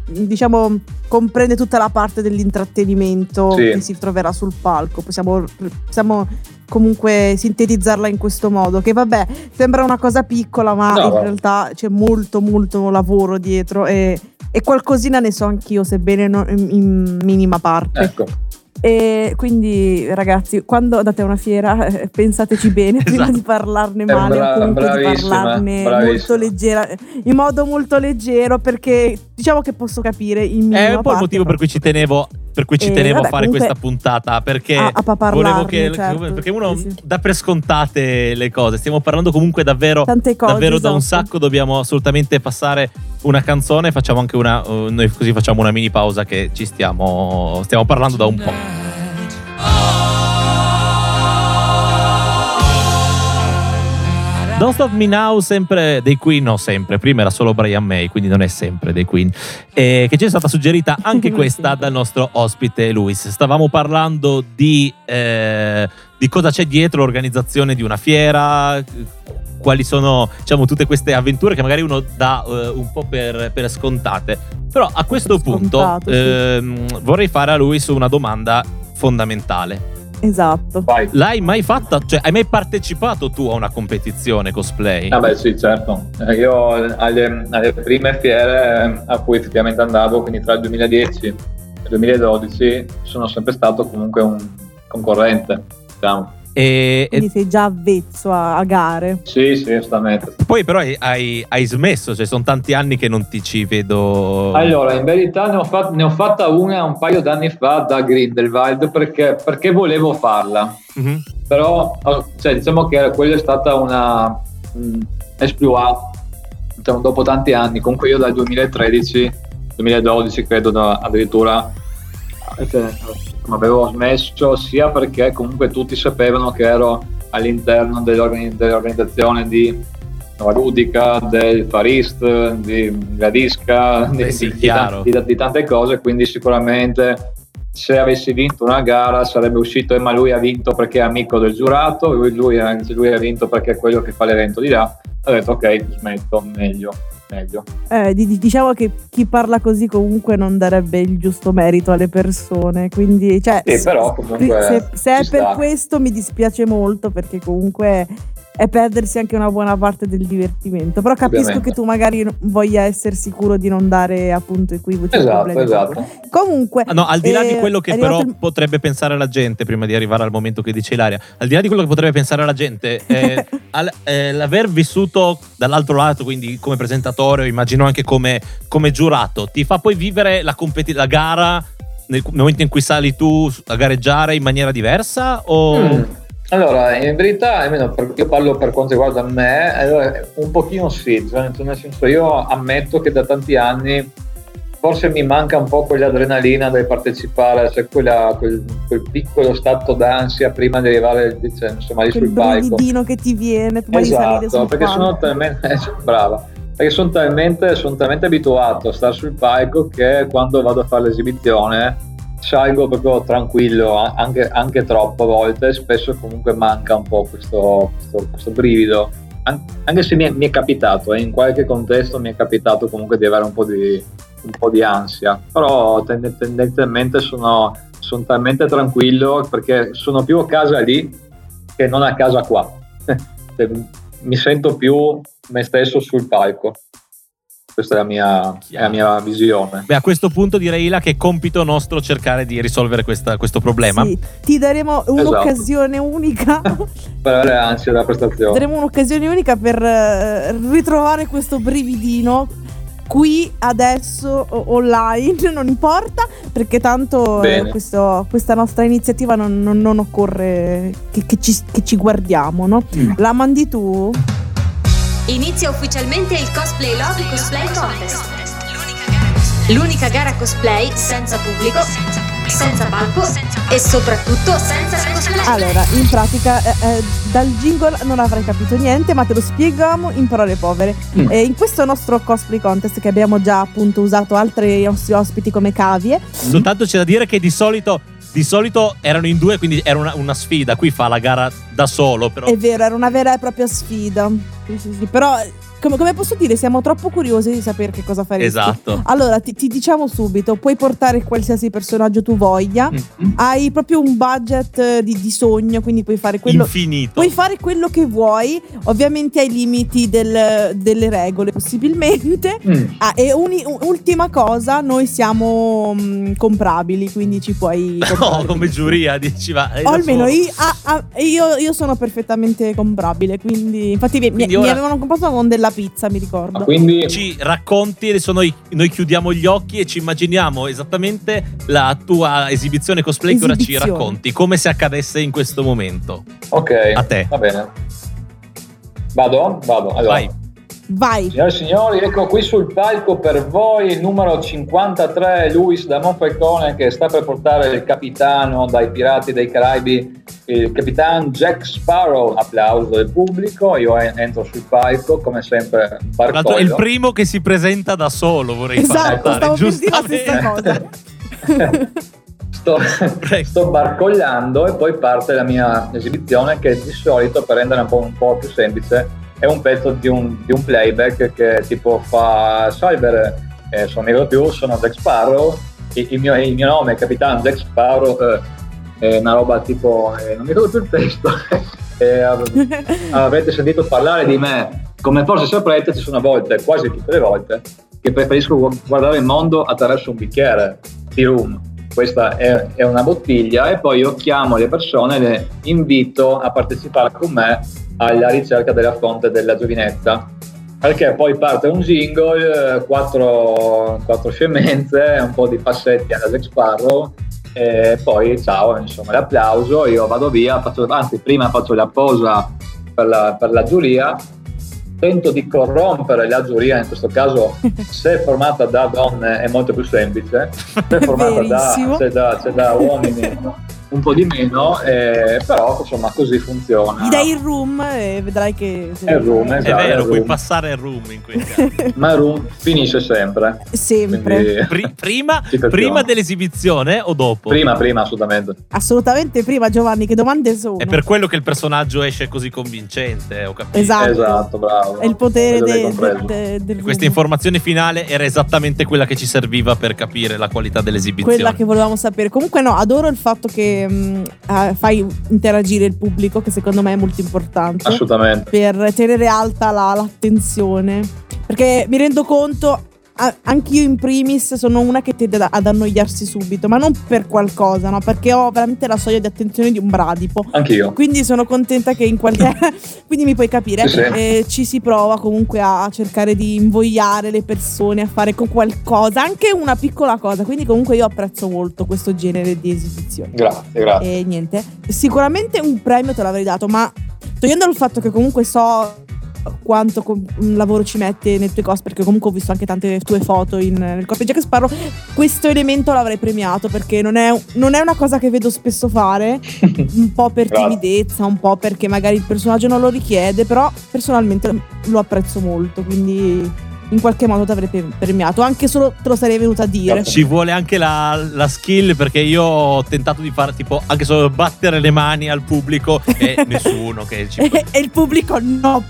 diciamo comprende tutta la parte dell'intrattenimento sì. che si troverà sul palco. Possiamo, possiamo, comunque sintetizzarla in questo modo. Che vabbè, sembra una cosa piccola, ma no, in va. realtà c'è molto, molto lavoro dietro e, e qualcosina ne so anch'io, sebbene in, in minima parte. Ecco. E quindi, ragazzi, quando andate a una fiera, eh, pensateci bene prima Esatto. di parlarne male bra- o comunque di parlarne bravissima. molto leggera, in modo molto leggero, perché diciamo che posso capire in minima È un po' il motivo per cui ci tenevo, per cui ci Eh, tenevo vabbè, a fare questa puntata. Perché a- a volevo che. certo. Perché uno Sì, sì. dà per scontate le cose. Stiamo parlando comunque davvero. Tante cose, davvero da un esatto. sacco. Dobbiamo assolutamente passare una canzone. Facciamo anche una. noi così facciamo una mini pausa che ci stiamo. Stiamo parlando da un po'. Don't Stop Me Now, sempre dei Queen, no sempre, prima era solo Brian May, quindi non è sempre dei Queen, eh, che ci è stata suggerita anche questa dal nostro ospite Luis. Stavamo parlando di, eh, di cosa c'è dietro l'organizzazione di una fiera, quali sono diciamo, tutte queste avventure che magari uno dà eh, un po' per, per scontate. Però a questo punto Scontato, sì. ehm, vorrei fare a lui su una domanda fondamentale. Esatto. Vai. L'hai mai fatta? Cioè, hai mai partecipato tu a una competizione cosplay? Ah beh sì, certo. Eh, Io alle, alle prime fiere a cui effettivamente andavo, quindi tra il 2010 e il 2012, sono sempre stato comunque un concorrente. Diciamo. E, e Quindi sei già avvezzo a, a gare. Sì, sì, assolutamente. poi però hai, hai- hai smesso, cioè sono tanti anni che non ti ci vedo. Allora, in verità ne ho, fat- ne ho fatta una un paio d'anni fa da Grindelwald perché, perché volevo farla. Mhm. Però, oh, cioè, diciamo che quella è stata una mm, exploit, diciamo, dopo tanti anni. Comunque io dal 2013, 2012 credo da- addirittura, cioè, insomma, avevo smesso sia perché comunque tutti sapevano che ero all'interno dell'organi- dell'organizzazione di Nova Ludica, del Farist, di Gradisca, di, Eh sì, di- di- di tante cose, quindi sicuramente se avessi vinto una gara sarebbe uscito eh, ma lui ha vinto perché è amico del giurato, lui, lui ha, lui ha vinto perché è quello che fa l'evento di là, ho detto ok, smetto, meglio, meglio. Eh, di- di- diciamo che chi parla così comunque non darebbe il giusto merito alle persone. Quindi, cioè, Sì, però comunque se, se è ci per sta. questo mi dispiace molto perché comunque è perdersi anche una buona parte del divertimento. Però capisco Ovviamente. che tu magari voglia essere sicuro di non dare appunto equivoci. Esatto, problemi. esatto. Comunque, Ah, no, al di là di eh, quello che però il- potrebbe pensare la gente prima di arrivare al momento che dice Ilaria, al di là di quello che potrebbe pensare la gente, eh, al- eh, l'aver vissuto dall'altro lato, quindi come presentatore, o immagino anche come, come giurato, ti fa poi vivere la, competi- la gara nel nel momento in cui sali tu a gareggiare in maniera diversa? O... Mm. Allora, in verità, almeno per- io parlo per quanto riguarda me, allora, un pochino sì, cioè, nel senso io ammetto che da tanti anni forse mi manca un po' quell'adrenalina del partecipare, cioè quella- quel, quel piccolo stato d'ansia prima di arrivare cioè, insomma, lì quel sul palco. brividino che ti viene prima di salire Esatto, perché sono talmente, eh, brava, perché sono talmente, sono talmente abituato a stare sul palco che quando vado a fare l'esibizione salgo proprio tranquillo, anche, anche troppo a volte, spesso comunque manca un po' questo, questo, questo brivido, An- anche se mi è, mi è capitato, eh, in qualche contesto mi è capitato comunque di avere un po' di, un po' di ansia, però tende- tendenzialmente sono, sono talmente tranquillo perché sono più a casa lì che non a casa qua. Cioè, mi sento più me stesso sul palco. Questa è la mia, è la mia visione. Beh, a questo punto direi Ila che è compito nostro cercare di risolvere questa- questo problema. Sì, ti daremo un'occasione unica. Per avere ansia della prestazione. daremo un'occasione unica per eh, ritrovare questo brividino qui adesso online, non importa, perché tanto eh, questo- questa nostra iniziativa non, non- non occorre che, che ci, che ci guardiamo, no? Mm. La mandi tu? Inizia ufficialmente il Cosplay Love Cosplay Contest. L'unica gara cosplay senza pubblico, senza palco e soprattutto senza la cosplay. Allora, in pratica eh, eh, dal jingle non avrai capito niente, ma te lo spieghiamo in parole povere. Mm. Eh, in questo nostro cosplay contest che abbiamo già appunto usato altri nostri ospiti come cavie, Soltanto c'è da dire che di solito, di solito erano in due, quindi era una, una sfida. Qui fa la gara da solo, però. È vero, era una vera e propria sfida. Sì, sì, sì. Però, come, come posso dire, siamo troppo curiosi di sapere che cosa faresti. Esatto. Allora, ti, ti diciamo subito, puoi portare qualsiasi personaggio tu voglia. Mm. Hai proprio un budget eh, di, di sogno, quindi puoi fare quello... Infinito. Puoi fare quello che vuoi, ovviamente ai limiti del- delle regole, possibilmente. Mm. Ah, e uni- ultima cosa, noi siamo mm, comprabili, quindi ci puoi... No, come giuria, dici, ma. O almeno io, ah, ah, io- io sono perfettamente comprabile, quindi infatti mi, Quindi mi ora- avevano comprato con della pizza, mi Ma ricordo. quindi Ci racconti, adesso noi, noi chiudiamo gli occhi e ci immaginiamo esattamente la tua esibizione cosplay che ora ci Esibizione. racconti, come se accadesse in questo momento. ok, A te. va bene. Vado? Vado. Allora, Vai. Vai. Signore e signori, ecco qui sul palco per voi il numero 53, Luis da Monfalcone, che sta per portare il capitano dai Pirati dei Caraibi, il capitano Jack Sparrow. Applauso del pubblico, io en- entro sul palco, come sempre, l'altro è il primo che si presenta da solo, vorrei Esatto, stavo per dire la stessa giustamente. cosa. sto, sto barcogliando e poi parte la mia esibizione che di solito per rendere un po', un po più semplice è un pezzo di un, di un playback che tipo fa Salver, eh, sono Miro più, sono Jack Sparrow, il, il, mio, il, mio, nome è Capitan Jack Sparrow, eh, è una roba tipo, eh, non mi ricordo più il testo, eh, avrete sentito parlare di me, come forse saprete ci sono volte, quasi tutte le volte, che preferisco guardare il mondo attraverso un bicchiere di rum. Questa è, è, una bottiglia e poi io chiamo le persone le invito a partecipare con me alla ricerca della fonte della giovinetta perché poi parte un jingle, quattro, quattro scemenze, un po' di passetti alla Jack Sparrow e poi ciao, insomma l'applauso, io vado via, faccio, anzi prima faccio la posa per la, per la giuria. Tento di corrompere la giuria, in questo caso se formata da donne è molto più semplice, se formata da, se da, se da uomini un po' di meno, eh, però insomma così funziona. Gli dai il room e vedrai che... È il room, esatto, è vero, room. puoi passare il room in quei casi. Ma il room finisce sempre. Sempre. Pri- prima, prima, dell'esibizione o dopo? Prima, prima, assolutamente. Assolutamente prima, Giovanni, che domande sono? È per quello che il personaggio esce così convincente, ho capito. Esatto, esatto bravo. È il potere de, de, de, del Questa informazione finale era esattamente quella che ci serviva per capire la qualità dell'esibizione. Quella che volevamo sapere. Comunque no, adoro il fatto che mh, uh, fai interagire il pubblico, che secondo me è molto importante. Assolutamente. Per tenere alta la, l'attenzione. Perché mi rendo conto, anch'io in primis sono una che tende ad annoiarsi subito, ma non per qualcosa, no? Perché ho veramente la soglia di attenzione di un bradipo. Anch'io. Quindi sono contenta che in qualche. quindi mi puoi capire. Sì, sì. Eh, ci si prova comunque a cercare di invogliare le persone a fare qualcosa, anche una piccola cosa. Quindi, comunque, io apprezzo molto questo genere di esibizioni. Grazie, grazie. E niente. Sicuramente un premio te l'avrei dato, ma togliendo il fatto che comunque so quanto com- lavoro ci metti nei tuoi cos perché comunque ho visto anche tante tue foto in, nel corpo di Jack Sparrow. Questo elemento l'avrei premiato perché non è, non è, una cosa che vedo spesso fare. Un po' per timidezza un po' perché magari il personaggio non lo richiede però personalmente lo apprezzo molto quindi in qualche modo ti avrei premiato. Anche solo te lo sarei venuto a dire. Ci vuole anche la, la, skill perché io ho tentato di fare tipo anche solo battere le mani al pubblico e nessuno che ci. E il pubblico no.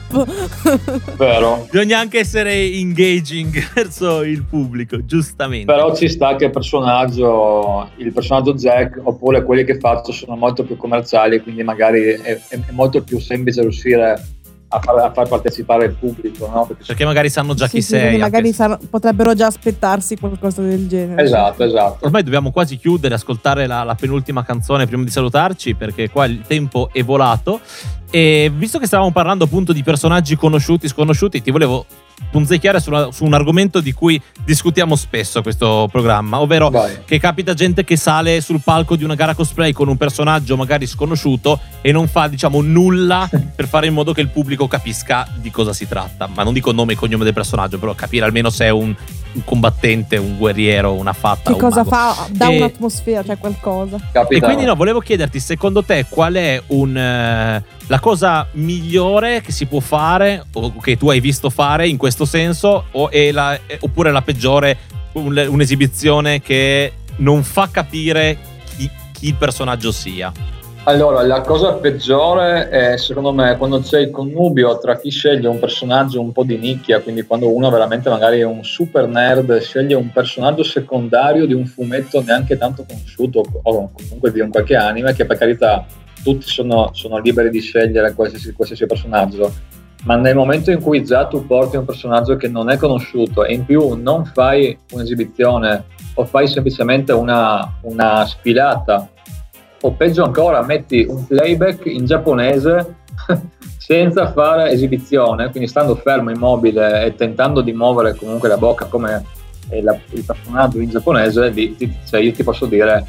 Vero. Bisogna anche essere engaging verso il pubblico, giustamente. Però ci sta che il personaggio, il personaggio Jack oppure quelli che faccio sono molto più commerciali, quindi magari è, è molto più semplice riuscire a far, a far, partecipare il pubblico, no? Perché, Perché magari sanno già sì, chi sì, sei. Magari sanno, potrebbero già aspettarsi qualcosa del genere. Esatto, esatto. Ormai dobbiamo quasi chiudere, ascoltare la, la penultima canzone prima di salutarci, perché qua il tempo è volato. E visto che stavamo parlando appunto di personaggi conosciuti, sconosciuti, ti volevo punzecchiare su, una, su, un argomento di cui discutiamo spesso a questo programma, ovvero Vai. che capita gente che sale sul palco di una gara cosplay con un personaggio magari sconosciuto e non fa diciamo nulla per fare in modo che il pubblico capisca di cosa si tratta, ma non dico nome e cognome del personaggio, però capire almeno se è un, un combattente, un guerriero, una fatta. Che cosa mago. fa? Dà e, un'atmosfera, cioè qualcosa. Capita. E quindi no, volevo chiederti, secondo te qual è un, eh, la cosa migliore che si può fare o che tu hai visto fare in questo senso o la, oppure la peggiore, un, un'esibizione che non fa capire chi, chi il personaggio sia? Allora, la cosa peggiore è secondo me quando c'è il connubio tra chi sceglie un personaggio un po' di nicchia, quindi quando uno veramente magari è un super nerd, sceglie un personaggio secondario di un fumetto neanche tanto conosciuto o comunque di un qualche anime, che per carità tutti sono, sono liberi di scegliere qualsiasi, qualsiasi personaggio, ma nel momento in cui già tu porti un personaggio che non è conosciuto e in più non fai un'esibizione o fai semplicemente una, una sfilata o peggio ancora metti un playback in giapponese senza fare esibizione, quindi stando fermo immobile e tentando di muovere comunque la bocca come la, il personaggio in giapponese, lì, cioè io ti posso dire,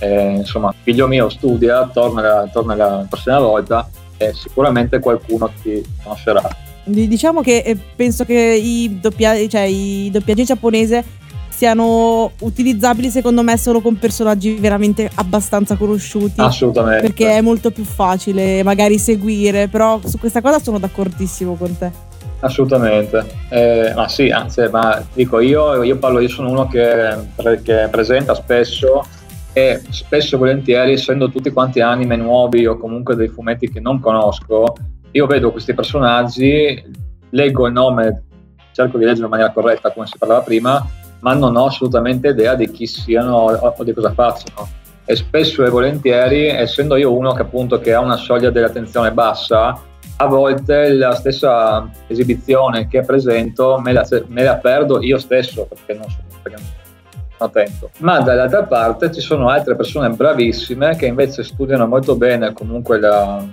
eh, insomma, figlio mio studia, torna, torna la prossima volta e sicuramente qualcuno ti conoscerà. Diciamo che eh, penso che i, doppia, cioè, i doppiaggi giapponesi siano utilizzabili secondo me solo con personaggi veramente abbastanza conosciuti. Assolutamente. Perché è molto più facile magari seguire, però su questa cosa sono d'accordissimo con te. Assolutamente, eh, ma sì, anzi, ma dico io, io parlo, io sono uno che, che presenta spesso e spesso e volentieri, essendo tutti quanti anime nuovi o comunque dei fumetti che non conosco, io vedo questi personaggi, leggo il nome, cerco di leggere in maniera corretta come si parlava prima, ma non ho assolutamente idea di chi siano o, di cosa facciano. E spesso e volentieri, essendo io uno che appunto che ha una soglia dell'attenzione bassa, a volte la stessa esibizione che presento me la, me la perdo io stesso perché non so perché attento. Ma dall'altra parte ci sono altre persone bravissime che invece studiano molto bene comunque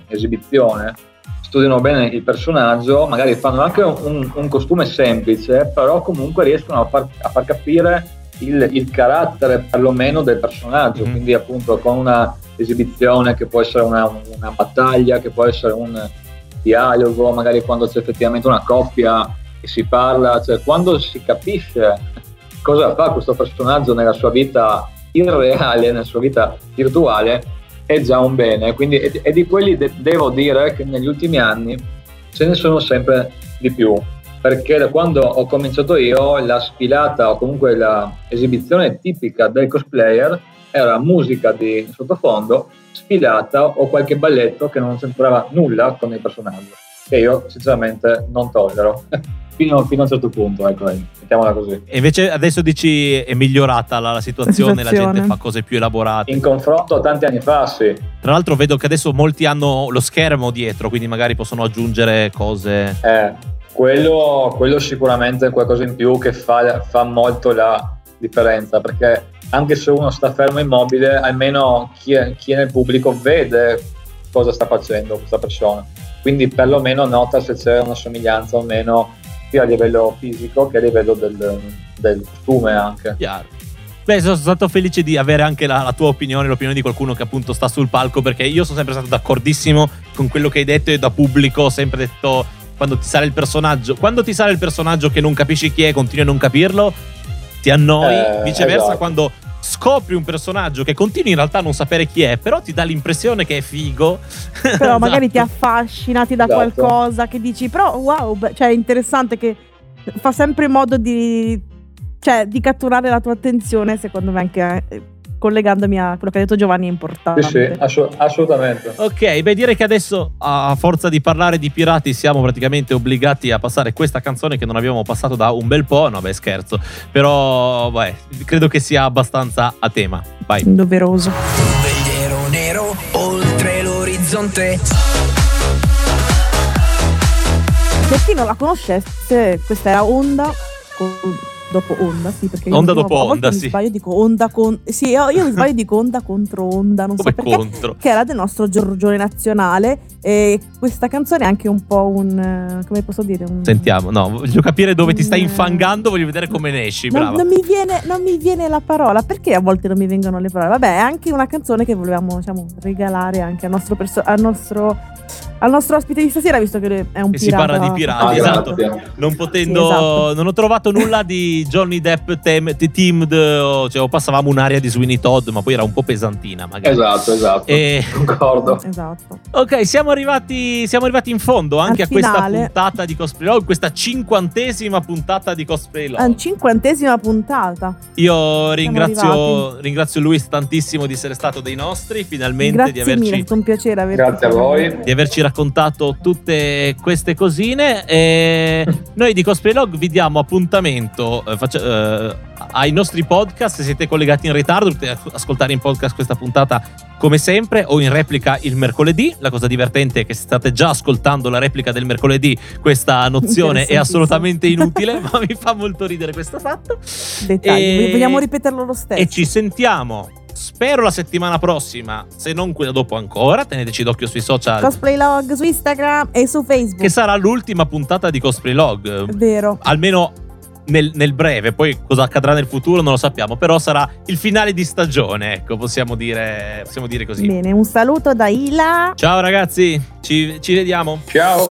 l'esibizione, studiano bene il personaggio, magari fanno anche un, un costume semplice, però comunque riescono a far, a far capire il, il, carattere perlomeno del personaggio, mm. quindi appunto con una esibizione che può essere una, una battaglia, che può essere un dialogo, magari quando c'è effettivamente una coppia che si parla, cioè quando si capisce cosa fa questo personaggio nella sua vita irreale, nella sua vita virtuale, è già un bene. Quindi, e, di quelli de- devo dire che negli ultimi anni ce ne sono sempre di più. Perché da quando ho cominciato io, la sfilata o comunque l'esibizione tipica del cosplayer era musica di sottofondo, sfilata o qualche balletto che non c'entrava nulla con il personaggio, che io sinceramente non tollero. fino, fino, a un certo punto, ecco, mettiamola così. E invece adesso dici è migliorata la, la, situazione, la, situazione, la gente fa cose più elaborate. In confronto a tanti anni fa, sì. Tra l'altro vedo che adesso molti hanno lo schermo dietro, quindi magari possono aggiungere cose. Eh, quello, quello sicuramente è qualcosa in più che fa, fa molto la differenza, perché anche se uno sta fermo immobile, almeno chi è, chi è nel pubblico vede cosa sta facendo questa persona. Quindi perlomeno nota se c'è una somiglianza o meno sia a livello fisico che a livello del, del costume anche. Chiaro. Beh, sono stato felice di avere anche la, la, tua opinione, l'opinione di qualcuno che appunto sta sul palco, perché io sono sempre stato d'accordissimo con quello che hai detto e da pubblico ho sempre detto quando ti sale il personaggio, quando ti sale il personaggio che non capisci chi è, continui a non capirlo, ti annoi. Eh, Viceversa, esatto. quando scopri un personaggio che continui in realtà a non sapere chi è, però ti dà l'impressione che è figo. Però esatto. magari ti affascinati da esatto. qualcosa che dici, però wow, cioè è interessante che fa sempre in modo di, cioè, di catturare la tua attenzione, secondo me anche eh, collegandomi a quello che ha detto Giovanni è importante. Sì, sì, assolut- assolutamente. Ok, beh direi che adesso a forza di parlare di pirati siamo praticamente obbligati a passare questa canzone che non abbiamo passato da un bel po', no beh scherzo, però beh, credo che sia abbastanza a tema. Vai. Doveroso. Vegliero nero oltre l'orizzonte. Per chi non la conoscesse, questa era Onda con dopo onda, sì, perché onda dopo onda, sì. Mi sbaglio dico onda con Sì, io, io mi sbaglio dico onda contro onda, non Come so perché, contro? che era del nostro Giorgione nazionale e questa canzone è anche un po' un come posso dire, un Sentiamo, no, voglio capire dove un, ti stai infangando, voglio vedere come ne esci, non, brava. Non mi, viene, non mi viene la parola, perché a volte non mi vengono le parole? Vabbè, è anche una canzone che volevamo, diciamo, regalare anche al nostro, perso- al nostro al nostro ospite di stasera, visto che è un che pirata. si parla di pirati, ah, esatto. Non potendo, sì, esatto. non ho trovato nulla di Johnny Depp tem, teamed, o, cioè, o passavamo un'area di Sweeney Todd, ma poi era un po' pesantina, magari. Esatto, esatto. E... Concordo. Esatto. Ok, siamo arrivati, siamo arrivati in fondo anche Al a questa puntata di Cosplay Log, questa cinquantesima puntata di Cosplay Log. Cinquantesima puntata. Io ringrazio, ringrazio Luis tantissimo di essere stato dei nostri, finalmente Grazie di averci. Mille, è stato un piacere averci. Grazie a voi. Di averci raccontato raccontato tutte queste cosine. E noi di Cosplay Log vi diamo appuntamento eh, faccia, eh, ai nostri podcast. Se siete collegati in ritardo, potete ascoltare in podcast questa puntata come sempre o in replica il mercoledì. La cosa divertente è che se state già ascoltando la replica del mercoledì, questa nozione è assolutamente inutile, ma mi fa molto ridere questo fatto. Dettagli, e... vogliamo ripeterlo lo stesso. E ci sentiamo spero la settimana prossima, se non quella dopo ancora, teneteci d'occhio sui social. Cosplay Log su Instagram e su Facebook. Che sarà l'ultima puntata di Cosplay Log. Vero. Almeno nel, nel, breve, poi cosa accadrà nel futuro non lo sappiamo, però sarà il finale di stagione, ecco, possiamo dire, possiamo dire così. Bene, un saluto da Ila. Ciao ragazzi, ci, ci vediamo. Ciao.